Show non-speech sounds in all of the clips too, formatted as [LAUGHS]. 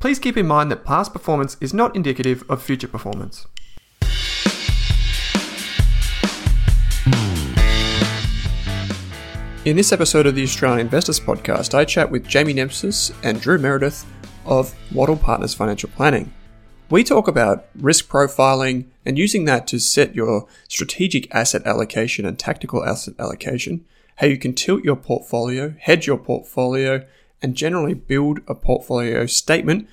please keep in mind that past performance is not indicative of future performance. In this episode of the Australian Investors Podcast, I chat with Jamie Nemtsas and Drew Meredith of Wattle Partners Financial Planning. We talk about risk profiling and using that to set your strategic asset allocation and tactical asset allocation, how you can tilt your portfolio, hedge your portfolio, and generally build a portfolio statement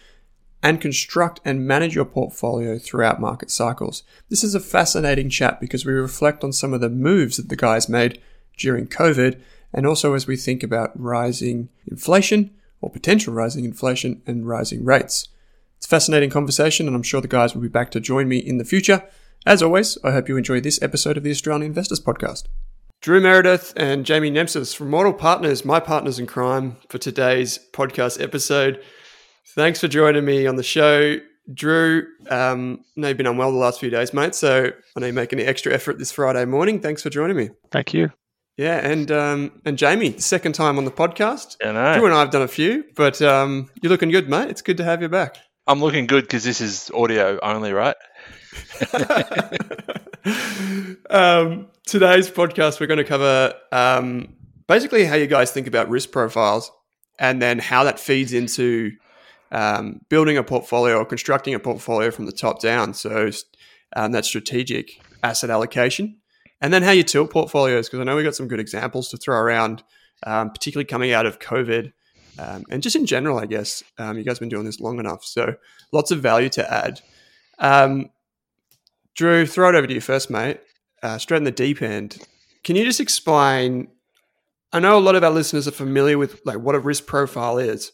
and construct and manage your portfolio throughout market cycles. This is a fascinating chat because we reflect on some of the moves that the guys made during COVID and also as we think about rising inflation or potential rising inflation and rising rates. It's a fascinating conversation, and I'm sure the guys will be back to join me in the future. As always, I hope you enjoy this episode of the Australian Investors Podcast. Drew Meredith and Jamie Nemtsas from Wattle Partners, my partners in crime, for today's podcast episode. Thanks for joining me on the show. Drew, um, I know you've been unwell the last few days, mate, so I know you're making an extra effort this Friday morning. Thanks for joining me. Thank you. Yeah, and um, and Jamie, second time on the podcast. I know. Drew and I have done a few, but um, you're looking good, mate. It's good to have you back. I'm looking good because this is audio only, right? [LAUGHS] um, today's podcast, we're going to cover um, basically how you guys think about risk profiles and then how that feeds into um, building a portfolio or constructing a portfolio from the top down. So um, that strategic asset allocation. And then how you tilt portfolios, because I know we got some good examples to throw around, um, particularly coming out of COVID um, and just in general, I guess. Um, you guys have been doing this long enough. So lots of value to add. Drew, throw it over to you first, mate. Uh, straight in the deep end. Can you just explain? I know a lot of our listeners are familiar with like what a risk profile is,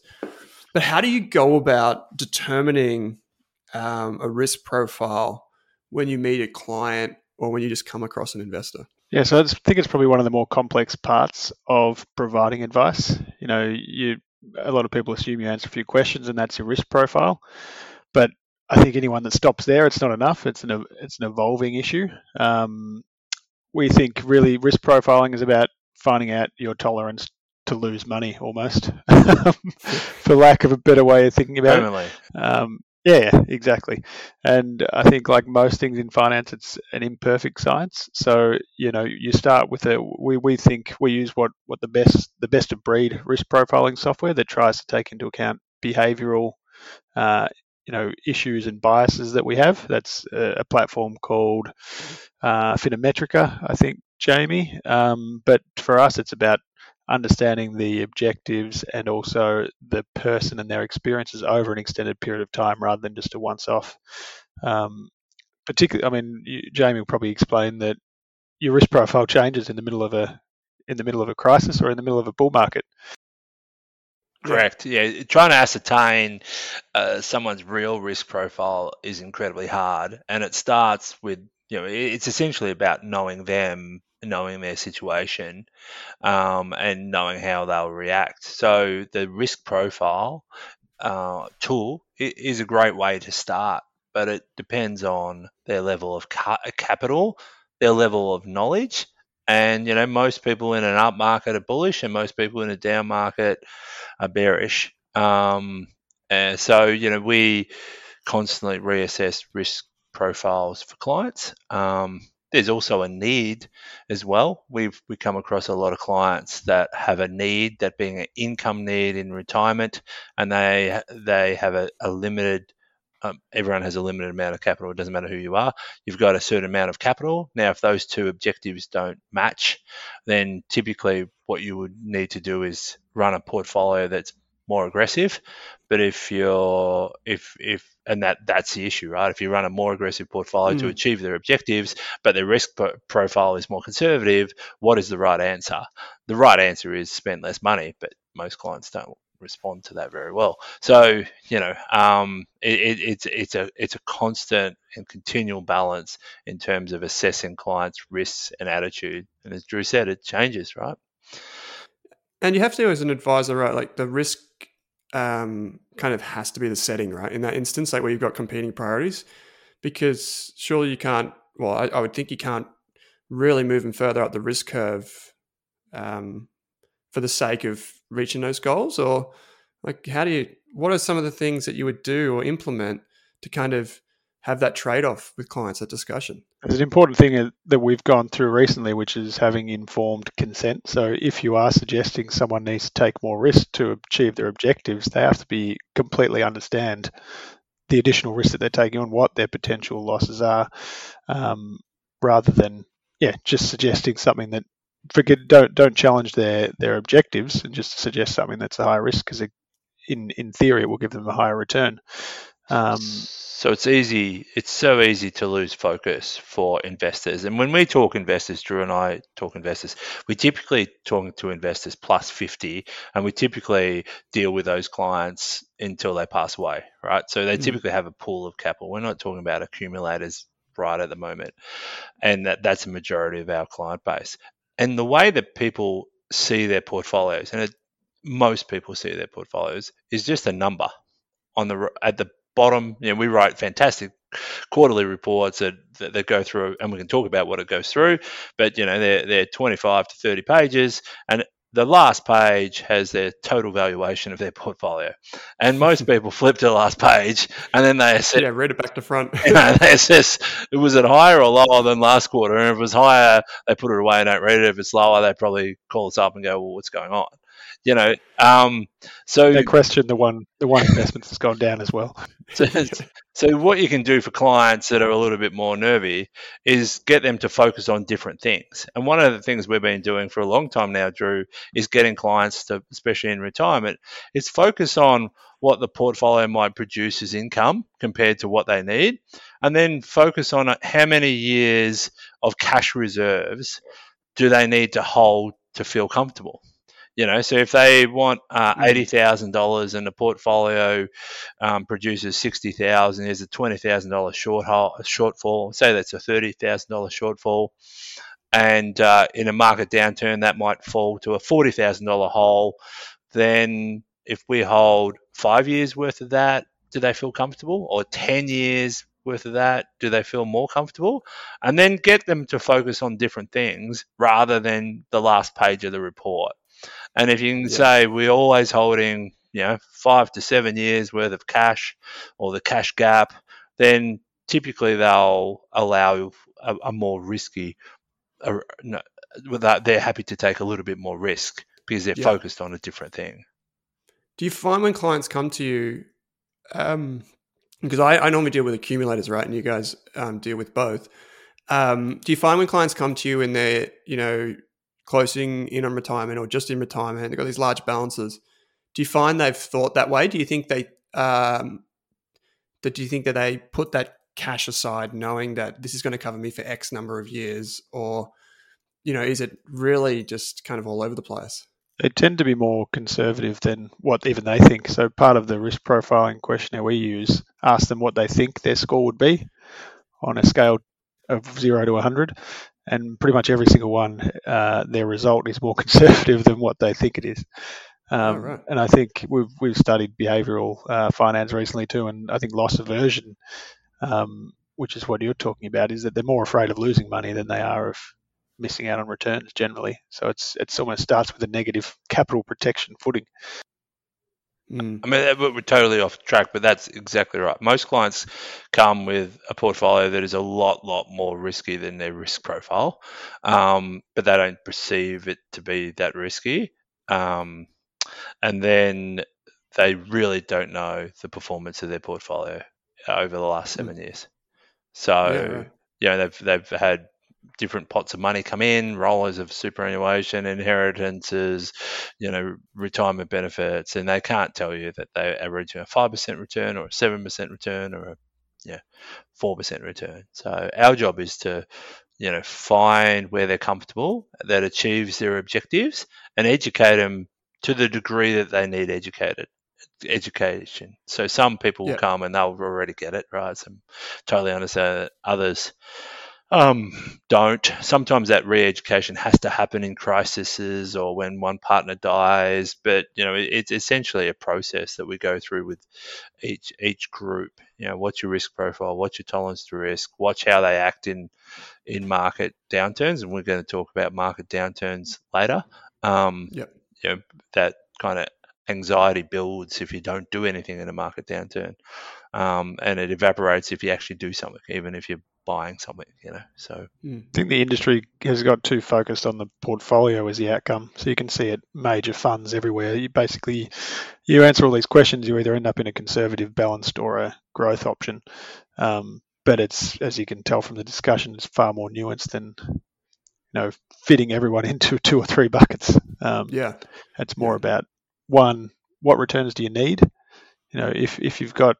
but how do you go about determining um, a risk profile when you meet a client or when you just come across an investor? Yeah, so I think it's probably one of the more complex parts of providing advice. You know, you a lot of people assume you answer a few questions and that's your risk profile, but I think anyone that stops there, it's not enough. It's an it's an evolving issue. Um, we think really risk profiling is about finding out your tolerance to lose money, almost, [LAUGHS] for lack of a better way of thinking about it. Um, yeah, exactly. And I think, like most things in finance, it's an imperfect science. So you know, you start with a. We, we think we use what what the best the best of breed risk profiling software that tries to take into account behavioural, uh, you know, issues and biases that we have. That's a, platform called uh, Finametrica, I think, Jamie. Um, but for us, it's about understanding the objectives and also the person and their experiences over an extended period of time rather than just a once off. Um, particularly, I mean, you, Jamie will probably explain that your risk profile changes in the middle of a in the middle of a crisis or in the middle of a bull market. Correct. Yeah, trying to ascertain uh, someone's real risk profile is incredibly hard, and it starts with you know it's essentially about knowing them knowing their situation um, and knowing how they'll react. So the risk profile uh, tool is a great way to start, but it depends on their level of ca- capital, their level of knowledge, and you know most people in an up market are bullish, and most people in a down market are bearish. Um, and so you know we constantly reassess risk profiles for clients. Um, there's also a need as well. We've we come across a lot of clients that have a need, that being an income need in retirement, and they they have a, a limited. Um, everyone has a limited amount of capital. It doesn't matter who you are. You've got a certain amount of capital. Now, if those two objectives don't match, then typically what you would need to do is run a portfolio that's more aggressive. But if you're if if and that that's the issue, right? If you run a more aggressive portfolio mm. to achieve their objectives, but their risk profile is more conservative, what is the right answer? The right answer is spend less money, but most clients don't respond to that very well. So you know, um, it, it, it's it's a it's a constant and continual balance in terms of assessing clients' risks and attitude. And as Drew said, it changes, right? And you have to, as an advisor, right? Like the risk um, kind of has to be the setting, right? In that instance, like where you've got competing priorities, because surely you can't. Well, I, I would think you can't really move them further up the risk curve um, for the sake of reaching those goals, or like how do you? What are some of the things that you would do or implement to kind of have that trade off with clients, that discussion. There's an important thing that we've gone through recently, which is having informed consent. So if you are suggesting someone needs to take more risk to achieve their objectives, they have to be completely understand the additional risk that they're taking on, what their potential losses are, um, rather than yeah, just suggesting something that forget don't don't challenge their their objectives and just suggest something that's a high risk because in in theory it will give them a higher return. Um, so it's easy. It's so easy to lose focus for investors. And when we talk investors, Drew and I talk investors, we typically talk to investors plus 50, and we typically deal with those clients until they pass away, right? So they mm. typically have a pool of capital. We're not talking about accumulators right at the moment, and that that's a majority of our client base. And the way that people see their portfolios, and it, most people see their portfolios, is just a number on the at the bottom. You know, we write fantastic quarterly reports that, that, that, go through, and we can talk about what it goes through. But you know, they're they're 25 to 30 pages, and the last page has their total valuation of their portfolio. And most [LAUGHS] people flip to the last page and then they assess. Yeah, read it back to front. [LAUGHS] you know, they assess it was it higher or lower than last quarter. And if it was higher, they put it away and don't read it. If it's lower, they probably call us up and go, well, what's going on? You know, um, so they question the one the one investment that's gone down as well. [LAUGHS] so, so what you can do for clients that are a little bit more nervy is get them to focus on different things. And one of the things we've been doing for a long time now, Drew, is getting clients to, especially in retirement, is focus on what the portfolio might produce as income compared to what they need, and then focus on how many years of cash reserves do they need to hold to feel comfortable. You know, so if they want uh, mm. eighty thousand dollars and the portfolio um, produces sixty thousand, there's a twenty thousand dollars short shortfall. Say that's a thirty thousand dollars shortfall, and uh, in a market downturn that might fall to a forty thousand dollar hole. Then if we hold five years worth of that, do they feel comfortable? Or ten years worth of that, do they feel more comfortable? And then get them to focus on different things rather than the last page of the report. And if you can yeah. say we're always holding, you know, five to seven years worth of cash or the cash gap, then typically they'll allow a, a more risky, uh, no, that they're happy to take a little bit more risk because they're yeah. focused on a different thing. Do you find when clients come to you, um, because I, I, normally deal with accumulators, right, and you guys um, deal with both. Um, do you find when clients come to you and they're, you know, closing in on retirement or just in retirement, they've got these large balances. Do you find they've thought that way? Do you think they um, that do you think that they put that cash aside knowing that this is going to cover me for X number of years, or you know, is it really just kind of all over the place? They tend to be more conservative than what even they think. So part of the risk profiling questionnaire we use asks them what they think their score would be on a scale of zero to 100 and pretty much every single one, uh, their result is more [LAUGHS] conservative than what they think it is. Um, oh, right. And I think we've we've studied behavioural uh, finance recently too, and I think loss aversion, um, which is what you're talking about, is that they're more afraid of losing money than they are of missing out on returns generally. So it's it's almost starts with a negative capital protection footing. Mm. I mean, we're totally off track, but that's exactly right. Most clients come with a portfolio that is a lot, lot more risky than their risk profile, um, but they don't perceive it to be that risky. Um, and then they really don't know the performance of their portfolio over the last mm. seven years. So, yeah, right. you know, they've they've had different pots of money come in, rollers of superannuation, inheritances, you know, retirement benefits, and they can't tell you that they average a five percent return or a seven percent return or a yeah four percent return. So our job is to you know find where they're comfortable that achieves their objectives and educate them to the degree that they need educated education. So some people will come and they'll already get it, right? Some totally understand. Others um, don't. Sometimes that re-education has to happen in crises or when one partner dies. But you know, it's essentially a process that we go through with each each group. You know, what's your risk profile? What's your tolerance to risk? Watch how they act in in market downturns, and we're going to talk about market downturns later. Um, yep. You know, that kind of anxiety builds if you don't do anything in a market downturn, um, and it evaporates if you actually do something, even if you're buying something. You know, so hmm. I think the industry has got too focused on the portfolio as the outcome. So you can see it major funds everywhere. You basically you answer all these questions, you either end up in a conservative, balanced, or a growth option. Um, but it's as you can tell from the discussion, it's far more nuanced than you know fitting everyone [LAUGHS] into two or three buckets. Um, yeah, it's more yeah. about one, what returns do you need? You know, if if you've got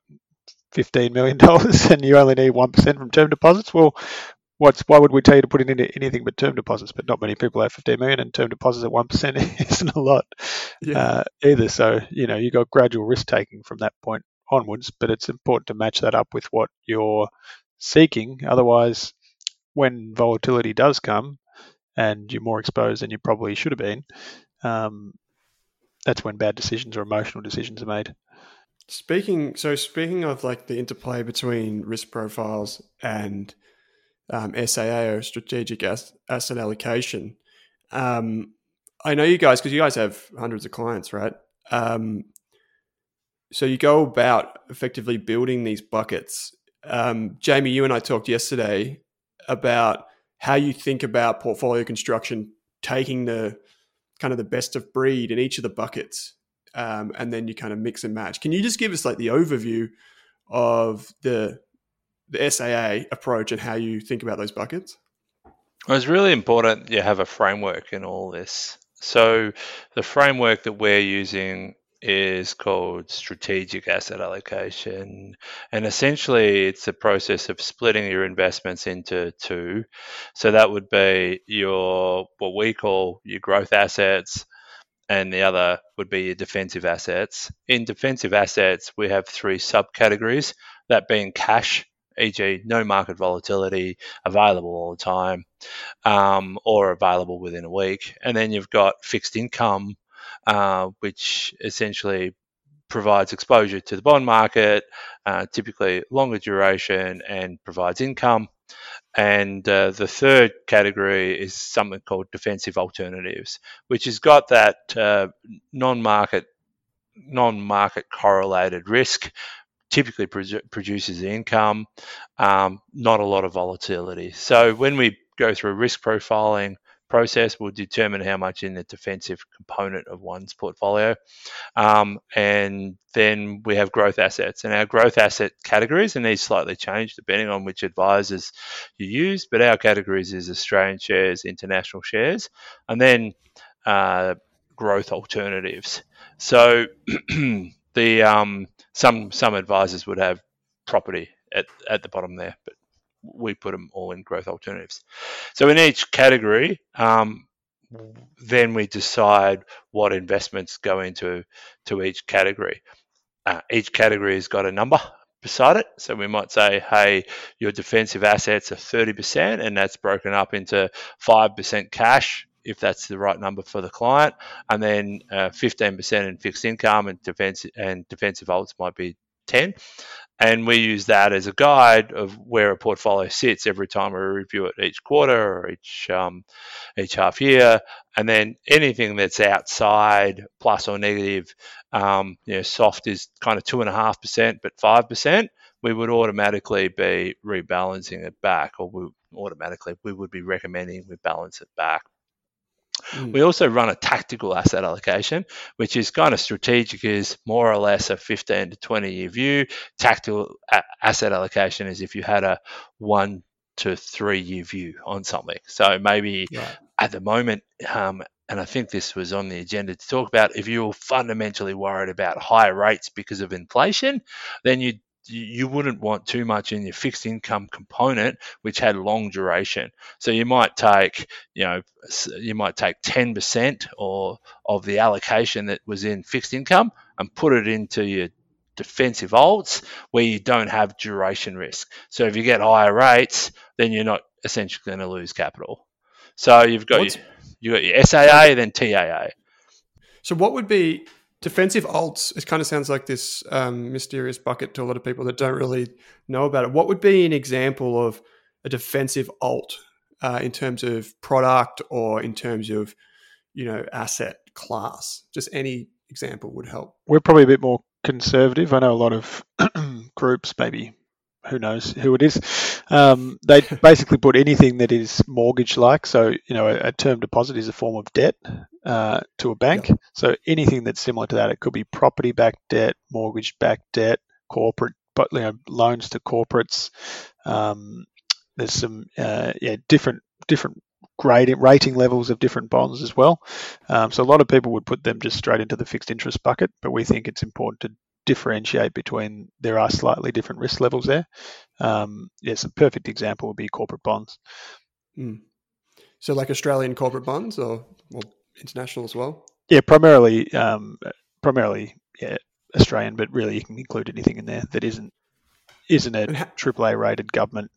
fifteen million [LAUGHS] dollars and you only need one percent from term deposits, well, what's why would we tell you to put it into anything but term deposits? But not many people have fifteen million, and term deposits at one percent [LAUGHS] isn't a lot yeah. uh, either. So you know, you got gradual risk taking from that point onwards, but it's important to match that up with what you're seeking. Otherwise, when volatility does come and you're more exposed than you probably should have been, um, that's when bad decisions or emotional decisions are made. Speaking so speaking of like the interplay between risk profiles and um, SAA or strategic asset allocation, um, I know you guys because you guys have hundreds of clients, right? Um, so you go about effectively building these buckets. Um, Jamie, you and I talked yesterday about how you think about portfolio construction, taking the kind of the best of breed in each of the buckets, um, and then you kind of mix and match. Can you just give us like the overview of the the SAA approach and how you think about those buckets? Well, it's really important you have a framework in all this. So the framework that we're using is called strategic asset allocation. And essentially, it's a process of splitting your investments into two. So that would be your, what we call your growth assets, and the other would be your defensive assets. In defensive assets, we have three subcategories that being cash, e.g., no market volatility, available all the time, um, or available within a week. And then you've got fixed income uh, which essentially provides exposure to the bond market, uh, typically longer duration, and provides income. And uh, the third category is something called defensive alternatives, which has got that uh, non-market non-market correlated risk, typically produces income, um, not a lot of volatility. So when we go through risk profiling, process will determine how much in the defensive component of one's portfolio. Um, and then we have growth assets, and our growth asset categories, and these slightly change depending on which advisors you use, but our categories is Australian shares, international shares, and then uh, growth alternatives. So [CLEARS THROAT] the um, some some advisors would have property at, at the bottom there, but we put them all in growth alternatives. So in each category, um, then we decide what investments go into to each category. Uh, each category has got a number beside it. So we might say, hey, your defensive assets are 30%, and that's broken up into 5% cash, if that's the right number for the client, and then uh, 15% in fixed income and defensive and defensive alts might be 10 and we use that as a guide of where a portfolio sits every time we review it each quarter or each um, each half year. And then anything that's outside plus or negative um, you know soft is kind of two and a half percent but five percent we would automatically be rebalancing it back or we automatically we would be recommending we balance it back Mm. We also run a tactical asset allocation, which is kind of strategic, is more or less a 15 to 20 year view. Tactical a- asset allocation is if you had a one to three year view on something. So maybe at the moment, um, and I think this was on the agenda to talk about, if you're fundamentally worried about higher rates because of inflation, then you you wouldn't want too much in your fixed income component, which had long duration. So you might take, you know, you might take 10% or of the allocation that was in fixed income and put it into your defensive alts where you don't have duration risk. So if you get higher rates, then you're not essentially going to lose capital. So you've got your, you got your SAA, then TAA. So what would be defensive alts? It kind of sounds like this um, mysterious bucket to a lot of people that don't really know about it. What would be an example of a defensive alt uh, in terms of product or in terms of you know asset class? Just any example would help. We're probably a bit more conservative. I know a lot of [CLEARS THROAT] groups, maybe who knows who it is. Um, they [LAUGHS] basically put anything that is mortgage-like. So you know, a, a term deposit is a form of debt uh, to a bank. Yep. So anything that's similar to that, it could be property-backed debt, mortgage-backed debt, corporate, but you know, loans to corporates. Um, there's some uh, yeah different different grading rating levels of different bonds as well. Um, so a lot of people would put them just straight into the fixed interest bucket, but we think it's important to differentiate between there are slightly different risk levels there. Um, yes, a perfect example would be corporate bonds. Mm. So, like Australian corporate bonds, or, or international as well? Yeah, primarily, um, primarily, yeah, Australian, but really you can include anything in there that isn't isn't a AAA rated government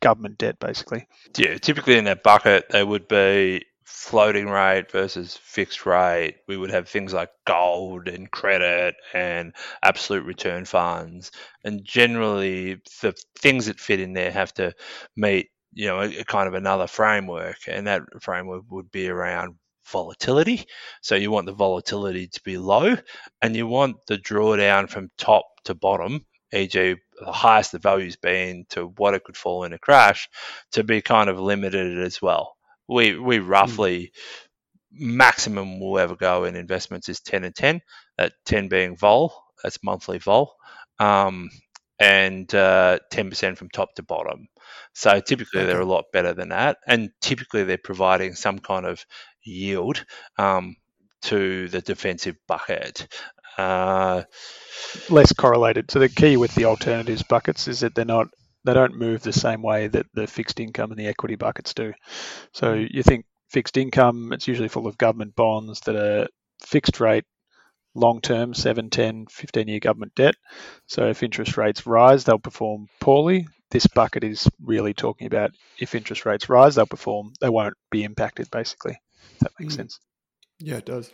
government debt, basically. Yeah, typically in that bucket, they would be floating rate versus fixed rate. We would have things like gold and credit and absolute return funds. And generally, the things that fit in there have to meet, you know, a, a kind of another framework. And that framework would be around volatility. So you want the volatility to be low and you want the drawdown from top to bottom, e.g., the highest the value's been to what it could fall in a crash, to be kind of limited as well. We we hmm. roughly mm. maximum we'll ever go in investments is 10 and 10, at 10 being vol, that's monthly vol, um, and uh, 10% from top to bottom. So typically okay. they're a lot better than that, and typically they're providing some kind of yield um, to the defensive bucket. Uh, Less correlated. So the key with the alternatives buckets is that they're not they don't move the same way that the fixed income and the equity buckets do. So mm. you think fixed income, it's usually full of government bonds that are fixed rate, long term, 7, 10, 15 year government debt. So if interest rates rise, they'll perform poorly. This bucket is really talking about if interest rates rise, they'll perform, they won't be impacted basically. If that makes mm. sense. Yeah, it does.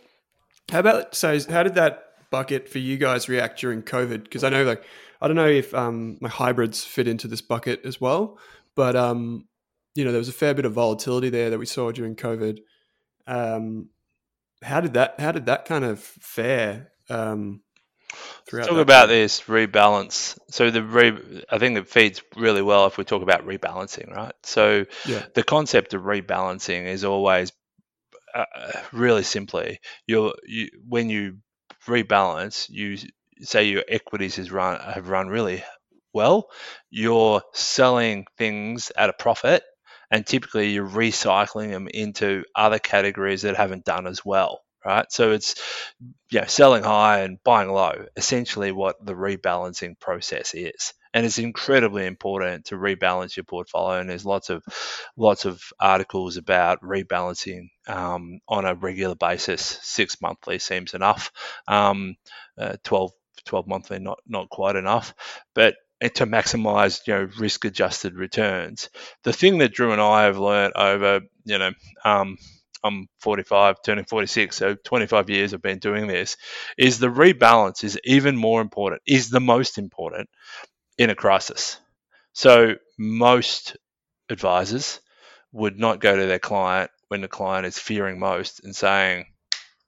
How about so? How did that bucket for you guys react during COVID? Because I know, like, I don't know if um, my hybrids fit into this bucket as well, but um, you know, there was a fair bit of volatility there that we saw during COVID. Um, how did that? How did that kind of fare? Um, Let's talk about time? this rebalance. So the re, I think it feeds really well if we talk about rebalancing, right? So yeah. the concept of rebalancing is always uh, really simply you you when you rebalance, you say your equities has run have run really well, you're selling things at a profit, and typically you're recycling them into other categories that haven't done as well right? So it's know, selling high and buying low, essentially what the rebalancing process is and it's incredibly important to rebalance your portfolio. And there's lots of lots of articles about rebalancing um, on a regular basis. Six monthly seems enough. Um, uh, 12, 12 monthly not not quite enough, but to maximize you know risk adjusted returns. The thing that Drew and I have learned over you know um, I'm 45, turning 46, so 25 years I've been doing this, is the rebalance is even more important, is the most important in a crisis. So most advisors would not go to their client when the client is fearing most and saying,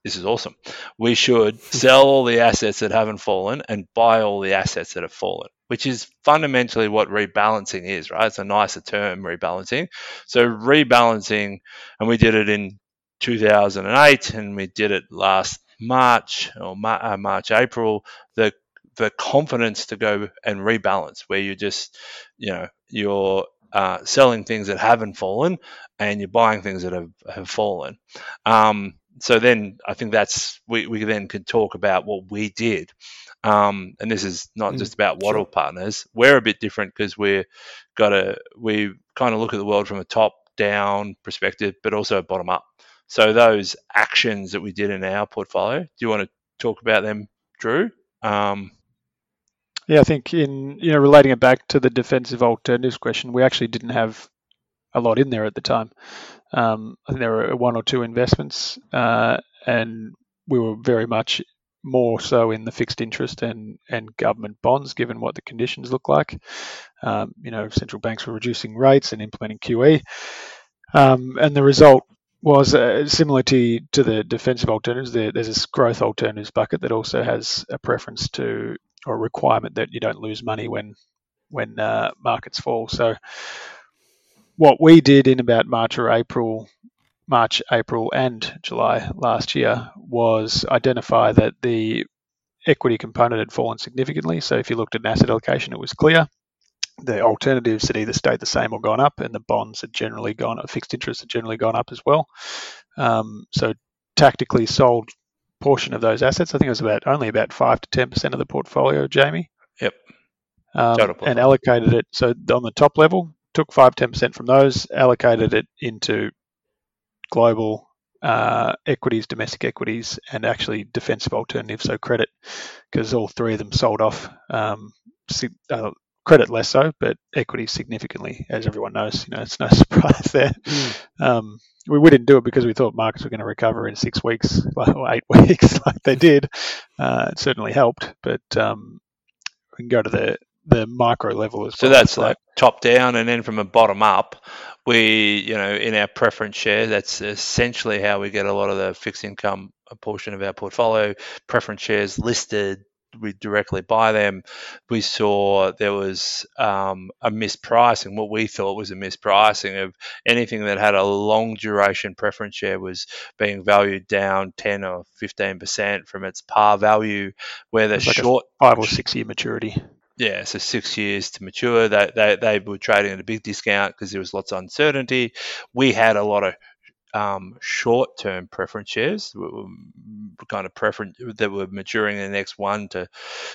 this is awesome. We should sell all the assets that haven't fallen and buy all the assets that have fallen, which is fundamentally what rebalancing is, right? It's a nicer term, rebalancing. So, rebalancing, and we did it in 2008 and we did it last March or uh, March, April. The the confidence to go and rebalance where you just you know you're uh, selling things that haven't fallen and you're buying things that have, have fallen um, so then I think that's we, we then can talk about what we did. Um, and this is not mm, just about Wattle sure. partners. We're a bit different because we're got a we kind of look at the world from a top down perspective, but also bottom up. So those actions that we did in our portfolio, do you want to talk about them, Drew? Um, yeah, I think in you know relating it back to the defensive alternatives question, we actually didn't have a lot in there at the time. Um, I think there were one or two investments, uh, and we were very much more so in the fixed interest and, and government bonds, given what the conditions look like. Um, you know, central banks were reducing rates and implementing QE, um, and the result was uh, similar to, to the defensive alternatives. There, there's this growth alternatives bucket that also has a preference to or a requirement that you don't lose money when when uh, markets fall. So what we did in about March or April, March, April, and July last year was identify that the equity component had fallen significantly. So if you looked at an asset allocation, it was clear. The alternatives had either stayed the same or gone up, and the bonds had generally gone up, fixed interest had generally gone up as well. Um, so tactically sold portion of those assets. I think it was about only about five to ten percent of the portfolio, Jamie. Yep. Um, and allocated it so on the top level took 5 10% from those, allocated it into global uh, equities, domestic equities, and actually defensive alternatives, so credit, because all three of them sold off. Um, uh, credit less so, but equity significantly, as everyone knows. You know, it's no [LAUGHS] surprise there. Mm. Um, we, didn't do it because we thought markets were going to recover in six weeks [LAUGHS] or eight [LAUGHS] weeks, like they did. Uh, it certainly helped, but um, we can go to the the micro level as so well. So that's like top down, and then from a bottom up, we you know in our preference share, that's essentially how we get a lot of the fixed income portion of our portfolio. Preference shares listed. We directly buy them. We saw there was um, a mispricing, what we thought was a mispricing of anything that had a long duration preference share was being valued down 10 or 15% from its par value, where the like short five or six year maturity yeah, so six years to mature. They they, they were trading at a big discount because there was lots of uncertainty. We had a lot of um, short-term preference shares, kind of preference that were maturing in the next one to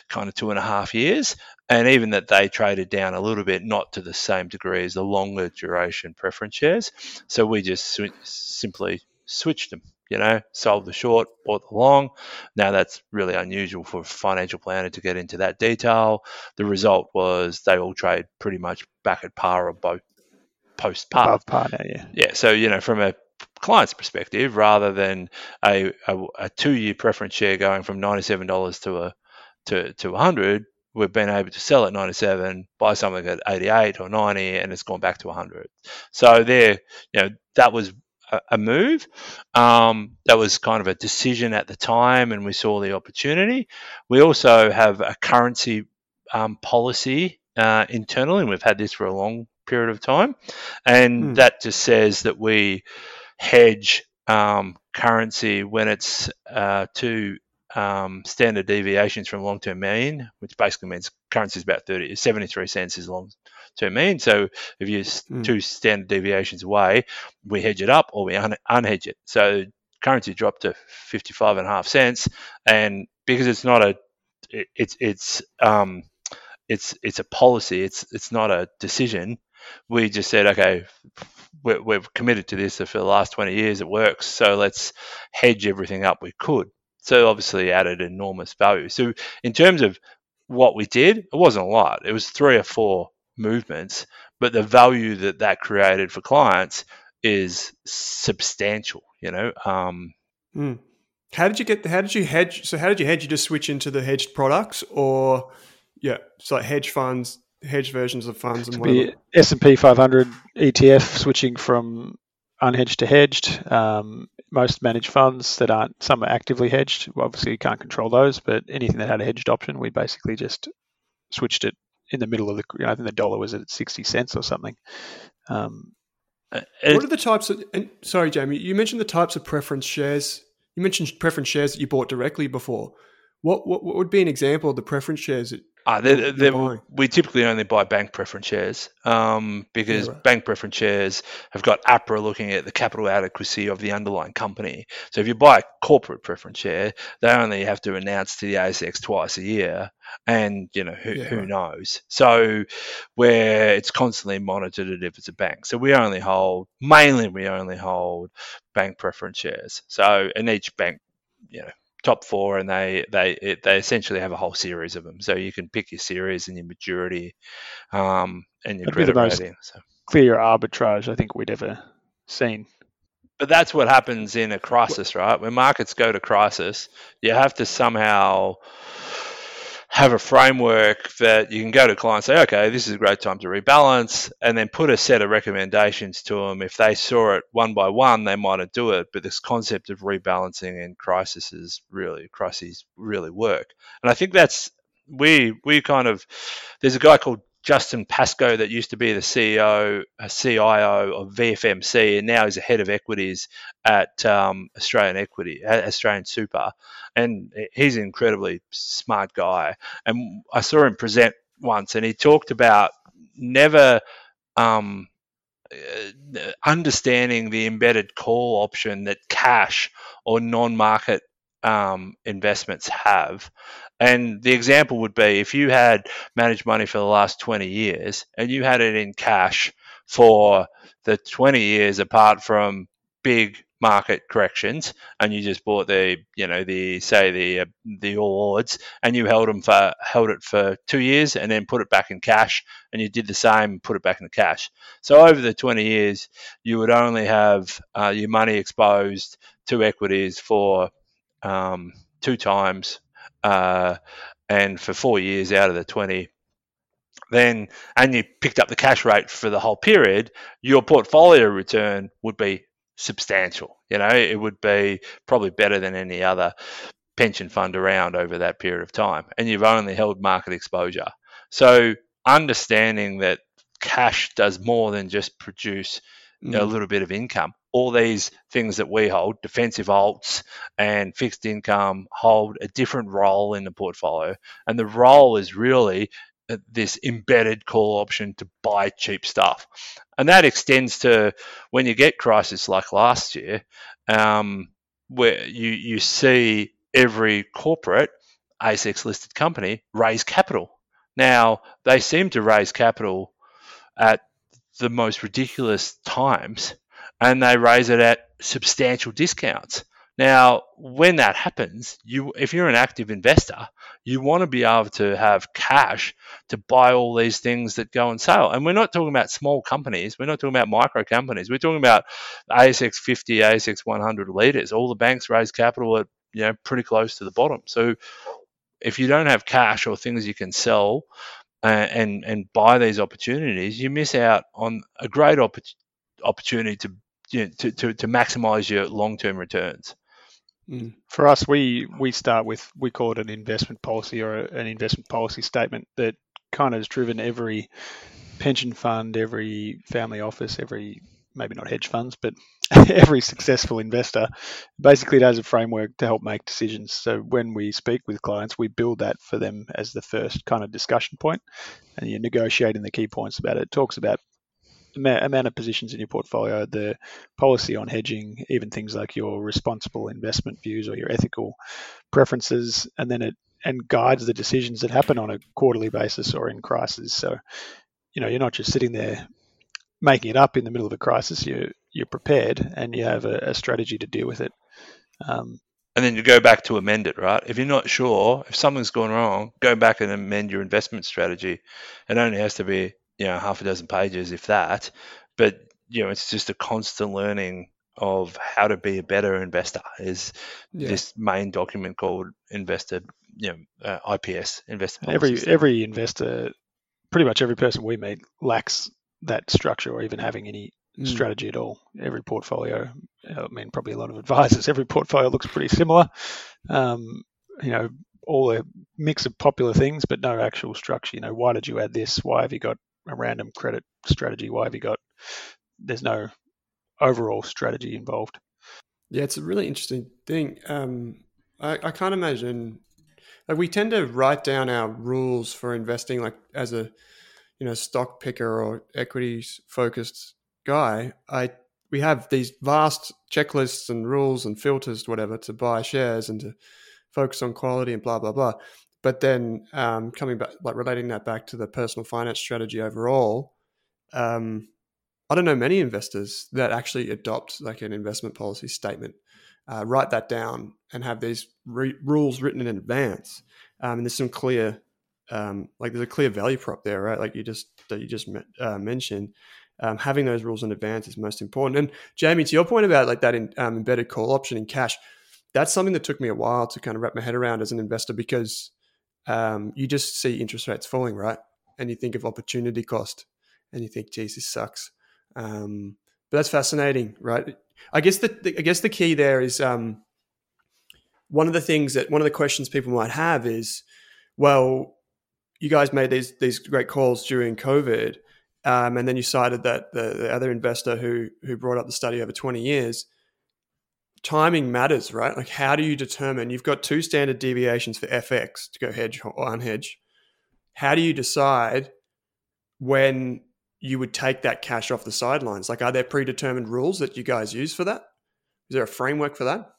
kind of two and a half years, and even that they traded down a little bit, not to the same degree as the longer duration preference shares. So we just sw- simply switched them you know, sold the short, bought the long. Now that's really unusual for a financial planner to get into that detail. The result was they all trade pretty much back at par or both post par. Above par now, yeah. Yeah, so you know, from a client's perspective, rather than a, a, a two-year preference share going from ninety-seven dollars to a to to hundred, we've been able to sell at 97, buy something at 88 or 90, and it's gone back to 100. So there, you know, that was a, move. Um, that was kind of a decision at the time, and we saw the opportunity. We also have a currency um, policy uh, internally, and we've had this for a long period of time, and mm. that just says that we hedge um, currency when it's uh, um, standard deviations from long-term mean, which basically means currency is about 30, 73 cents is long term mean. So if you're mm. two standard deviations away, we hedge it up or we un- unhedge it. So currency dropped to 55 and a half cents. And because it's not a, it, it's, it's, um, it's, it's a policy. It's, it's not a decision. We just said, okay, we're, we're committed to this for the last 20 years. It works. So let's hedge everything up we could. So obviously added enormous value. So in terms of what we did, it wasn't a lot. It was three or four movements, but the value that that created for clients is substantial. You know. Um, mm. How did you get? How did you hedge? So how did you hedge? You just switch into the hedged products, or yeah, so like hedge funds, hedge versions of funds, and whatever. S and P 500 ETF switching from unhedged to hedged. Um, most managed funds that aren't some are actively hedged. Obviously, you can't control those, but anything that had a hedged option, we basically just switched it in the middle of the. You know, I think the dollar was at sixty cents or something. Um, what are the types of? And, sorry, Jamie, you mentioned the types of preference shares. You mentioned preference shares that you bought directly before. What, what, what would be an example of the preference shares that Uh, they're, they're, we typically only buy bank preference shares um, because yeah, right. bank preference shares have got APRA looking at the capital adequacy of the underlying company. So if you buy a corporate preference share, they only have to announce to the ASX twice a year, and you know who, yeah, who right. knows. So where it's constantly monitored if it's a bank. So we only hold mainly we only hold bank preference shares. So in each bank, you know top four, and they they it, they essentially have a whole series of them. So you can pick your series and your maturity, um, and your credit rating. So. Clear arbitrage I think we'd ever seen. But that's what happens in a crisis, right? When markets go to crisis, you have to somehow have a framework that you can go to clients say, okay, this is a great time to rebalance, and then put a set of recommendations to them. If they saw it one by one, they mightn't do it. But this concept of rebalancing in crises really crises really work. And I think that's we we kind of there's a guy called Justin Pascoe that used to be the CEO, CIO of VFMC, and now he's a head of equities at um, Australian Equity, Australian Super, and he's an incredibly smart guy. And I saw him present once, and he talked about never um, uh, understanding the embedded call option that cash or non-market um, investments have. And the example would be if you had managed money for the last 20 years and you had it in cash for the 20 years apart from big market corrections and you just bought the you know the say the uh, the All Ords and you held them for held it for 2 years and then put it back in cash and you did the same put it back in the cash so over the 20 years you would only have uh, your money exposed to equities for um, two times, uh, and for four years out of the 20, then and you picked up the cash rate for the whole period, your portfolio return would be substantial. You know, it would be probably better than any other pension fund around over that period of time, and you've only held market exposure. So understanding that cash does more than just produce mm. a little bit of income all these things that we hold, defensive alts and fixed income, hold a different role in the portfolio. And the role is really uh, this embedded call option to buy cheap stuff. And that extends to when you get crisis like last year, um, where you, you see every corporate ASX listed company raise capital. Now, they seem to raise capital at the most ridiculous times and they raise it at substantial discounts. Now, when that happens, you if you're an active investor, you want to be able to have cash to buy all these things that go on sale. And we're not talking about small companies. We're not talking about micro companies. We're talking about ASX 50, ASX 100 leaders. All the banks raise capital at you know pretty close to the bottom. So if you don't have cash or things you can sell and and buy these opportunities, you miss out on a great opp- opportunity to you know, to, to, to maximize your long-term returns. Mm. For us, we we start with we call it an investment policy or an investment policy statement that kind of has driven every pension fund, every family office, every maybe not hedge funds, but [LAUGHS] every successful investor. Basically, does a framework to help make decisions. So when we speak with clients, we build that for them as the first kind of discussion point, and you're negotiating the key points about it. It talks about amount of positions in your portfolio, the policy on hedging, even things like your responsible investment views or your ethical preferences, and then it and guides the decisions that happen on a quarterly basis or in crisis. So, you know, you're not just sitting there making it up in the middle of a crisis. You you're prepared and you have a, a strategy to deal with it. Um, and then you go back to amend it, right? If you're not sure, if something's gone wrong, go back and amend your investment strategy. It only has to be you know half a dozen pages, if that. But you know, it's just a constant learning of how to be a better investor. Is yeah. this main document called Investor, you know, uh, IPS Investor. Every every investor, pretty much every person we meet lacks that structure or even having any mm. strategy at all. Every portfolio, I mean, probably a lot of advisors. Every portfolio looks pretty similar. Um, you know, all a mix of popular things, but no actual structure. You know, why did you add this? Why have you got a random credit strategy? Why have you got? There's no overall strategy involved. Yeah, it's a really interesting thing. Um, I, I can't imagine. like we tend to write down our rules for investing, like as a you know stock picker or equities focused guy. I we have these vast checklists and rules and filters, whatever, to buy shares and to focus on quality and blah blah blah. But then um, coming back, like relating that back to the personal finance strategy overall, um, I don't know many investors that actually adopt like an investment policy statement, uh, write that down, and have these re- rules written in advance. Um, and there's some clear, um, like there's a clear value prop there, right? Like you just that you just uh, mentioned. Um, having those rules in advance is most important. And Jamie, to your point about like that in, um, embedded call option in cash, that's something that took me a while to kind of wrap my head around as an investor because um, you just see interest rates falling, right? And you think of opportunity cost, and you think, "Geez, this sucks." Um, but that's fascinating, right? I guess the, the I guess the key there is um, one of the things that one of the questions people might have is, well, you guys made these these great calls during COVID, um, and then you cited that the, the other investor who who brought up the study over twenty years timing matters, right? Like, how do you determine you've got two standard deviations for FX to go hedge or unhedge? How do you decide when you would take that cash off the sidelines? Like, are there predetermined rules that you guys use for that? Is there a framework for that?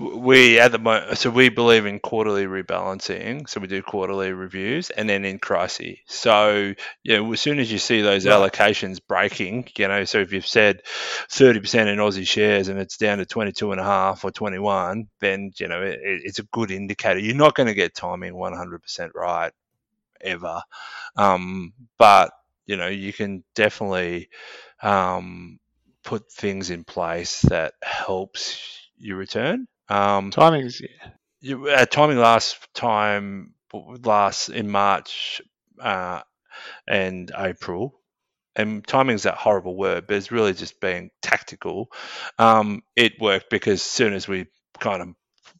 We at the moment, so we believe in quarterly rebalancing. So we do quarterly reviews, and then in crisis. So yeah, as soon as you see those right. allocations breaking, you know, so if you've said thirty percent in Aussie shares and it's down to twenty two and a half or twenty one, then you know it, it's a good indicator. You're not going to get timing one hundred percent right ever, um, but you know you can definitely um, put things in place that helps your return. Um, Timing's yeah. You, uh, timing last time last in March uh, and April, and timing's that horrible word, but it's really just being tactical. Um, it worked because as soon as we kind of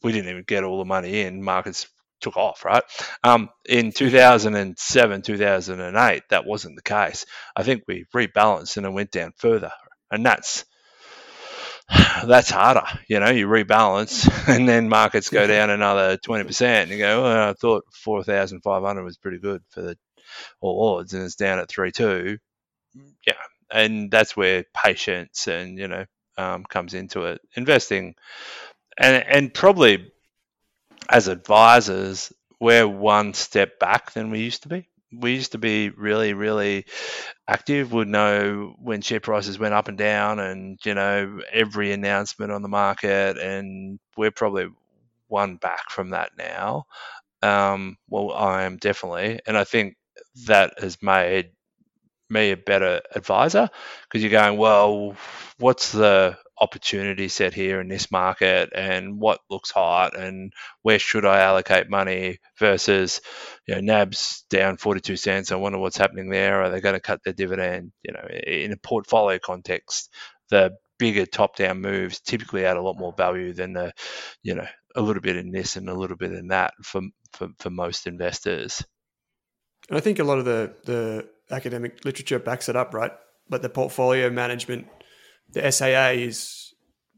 we didn't even get all the money in, markets took off, right? Um, in 2007, 2008, that wasn't the case. I think we rebalanced and it went down further, and that's [SIGHS] that's harder. You know, you rebalance [LAUGHS] and then markets go down another 20%. And you go, well, I thought 4,500 was pretty good for the All Ords and it's down at 3.2. Yeah. And that's where patience and, you know, um, comes into it. Investing and, and probably as advisors, we're one step back than we used to be we used to be really, really active. Would know when share prices went up and down, and you know every announcement on the market. And we're probably one back from that now. Um, well, I am definitely, and I think that has made me a better advisor because you're going, well, what's the opportunity set here in this market and what looks hot and where should I allocate money versus, you know, NAB's down 42 cents. I wonder what's happening there. Are they going to cut their dividend? You know, in a portfolio context, the bigger top down moves typically add a lot more value than the, you know, a little bit in this and a little bit in that for, for, for most investors. I think a lot of the, the academic literature backs it up, right? But the portfolio management the SAA is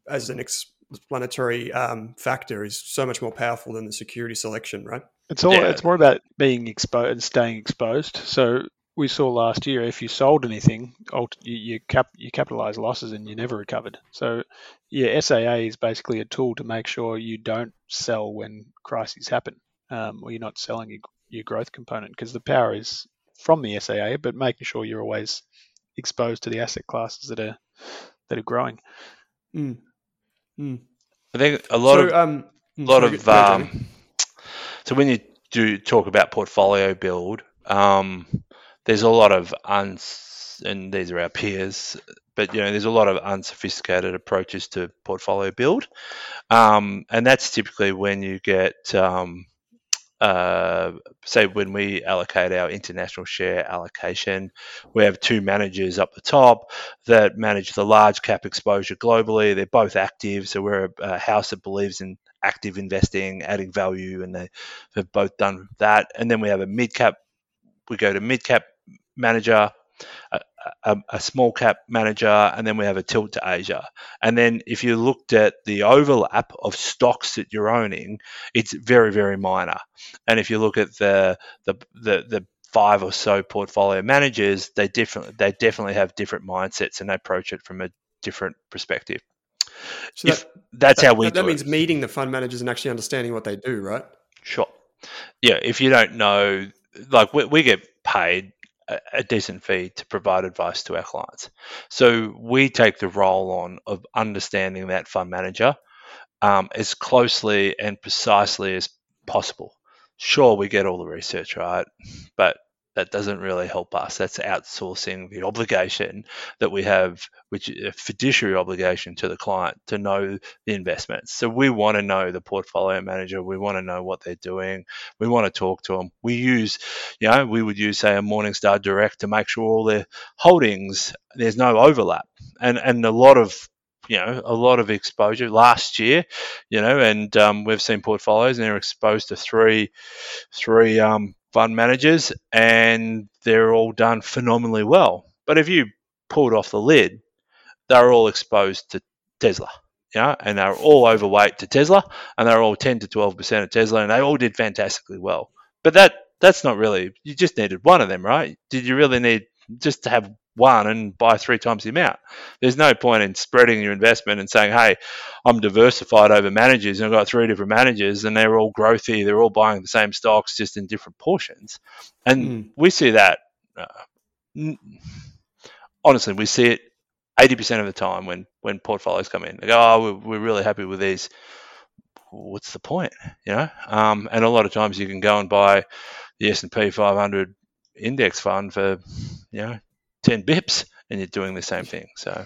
as an explanatory um, factor is so much more powerful than the security selection, right? It's all yeah. it's more about being exposed and staying exposed. So we saw last year if you sold anything, you, you cap you capitalize losses and you never recovered. So yeah, SAA is basically a tool to make sure you don't sell when crises happen, um, or you're not selling your, your growth component because the power is from the SAA, but making sure you're always exposed to the asset classes that are that are growing. Mm. Mm. I think a lot so, of um, a lot of um, so when you do talk about portfolio build, um, there's a lot of uns and these are our peers, but you know there's a lot of unsophisticated approaches to portfolio build, um, and that's typically when you get um, uh, say when we allocate our international share allocation, we have two managers up the top that manage the large cap exposure globally. They're both active, so we're a, house that believes in active investing, adding value, and they have both done that. And then we have a mid cap. We go to mid cap manager, a, a, a, small cap manager, and then we have a tilt to Asia. And then if you looked at the overlap of stocks that you're owning, it's very, very minor. And if you look at the the the, the five or so portfolio managers, they different they definitely have different mindsets and they approach it from a different perspective. So that, that's that, how we. That, that means it. meeting the fund managers and actually understanding what they do, right? Sure. Yeah, if you don't know, like we, we get paid a, decent fee to provide advice to our clients, so we take the role on of understanding that fund manager um, as closely and precisely as possible. Sure we get all the research right, but that doesn't really help us. That's outsourcing the obligation that we have, which is a fiduciary obligation to the client to know the investments. So we want to know the portfolio manager. We want to know what they're doing. We want to talk to them. We use, you know, we would use say a Morningstar Direct to make sure all their holdings there's no overlap. And and a lot of you know a lot of exposure last year, you know, and um, we've seen portfolios and they're exposed to three three um, fund managers, and they're all done phenomenally well. But if you pulled off the lid, they're all exposed to Tesla. Yeah, and they're all overweight to Tesla, and they're all 10 to 12 percent of Tesla, and they all did fantastically well. But that that's not really. You just needed one of them, right? Did you really need just to have one and buy three times the amount. There's no point in spreading your investment and saying, hey, I'm diversified over managers and I've got three different managers and they're all growthy, they're all buying the same stocks just in different portions. And mm. we see that, uh, honestly, we see it 80% of the time when, when portfolios come in. They go, oh, we're, we're really happy with these. What's the point? You know, um, and a lot of times you can go and buy the S&P 500 index fund for you know 10 bips and you're doing the same thing. So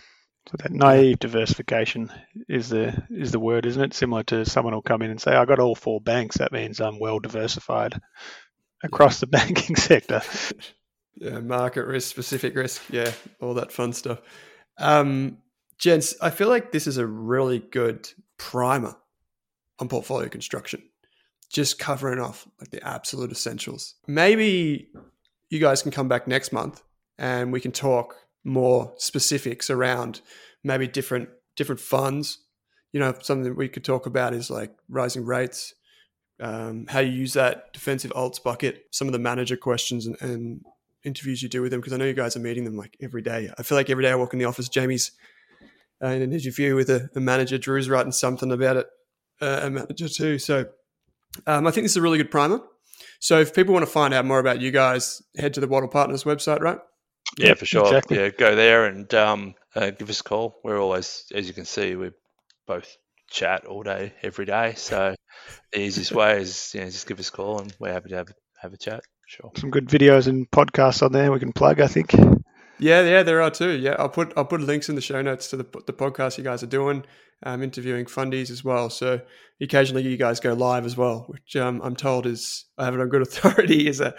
so that naive diversification is the is the word, isn't it? Similar to someone will come in and say, "I got all four banks." That means I'm well diversified across the [LAUGHS] banking sector. [LAUGHS] Yeah, market risk, specific risk, yeah, all that fun stuff. Um, gents, I feel like this is a really good primer on portfolio construction. Just covering off like the absolute essentials. Maybe you guys can come back next month and we can talk more specifics around maybe different different funds. You know, something we could talk about is like rising rates, um, how you use that defensive alts bucket, some of the manager questions and, and interviews you do with them because I know you guys are meeting them like every day. I feel like every day I walk in the office, Jamie's uh, in an interview with a, a, manager, Drew's writing something about it, uh, a manager too. So um, I think this is a really good primer. So if people want to find out more about you guys, head to the Wattle Partners website, right? Yeah, for sure. Exactly. Yeah, go there and um, uh, give us a call. We're always, as you can see, we both chat all day, every day. So the easiest [LAUGHS] way is you know, just give us a call, and we're happy to have have a chat. Sure. Some good videos and podcasts on there we can plug. I think. Yeah, yeah, there are too. Yeah, I'll put I'll put links in the show notes to the the podcast you guys are doing um, interviewing fundies as well. So occasionally you guys go live as well, which um, I'm told is I have it on good authority is a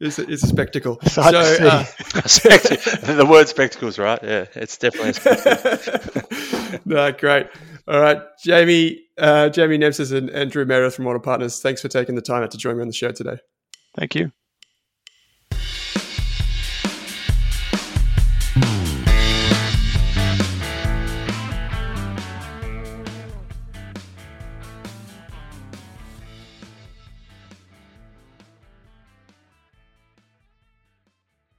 is a, is a spectacle. So uh, [LAUGHS] the word spectacles, right? Yeah, it's definitely a spectacle. [LAUGHS] no, great. All right, Jamie, uh, Jamie Nemtsas and, and Drew Meredith from Wattle Partners. Thanks for taking the time out to join me on the show today. Thank you.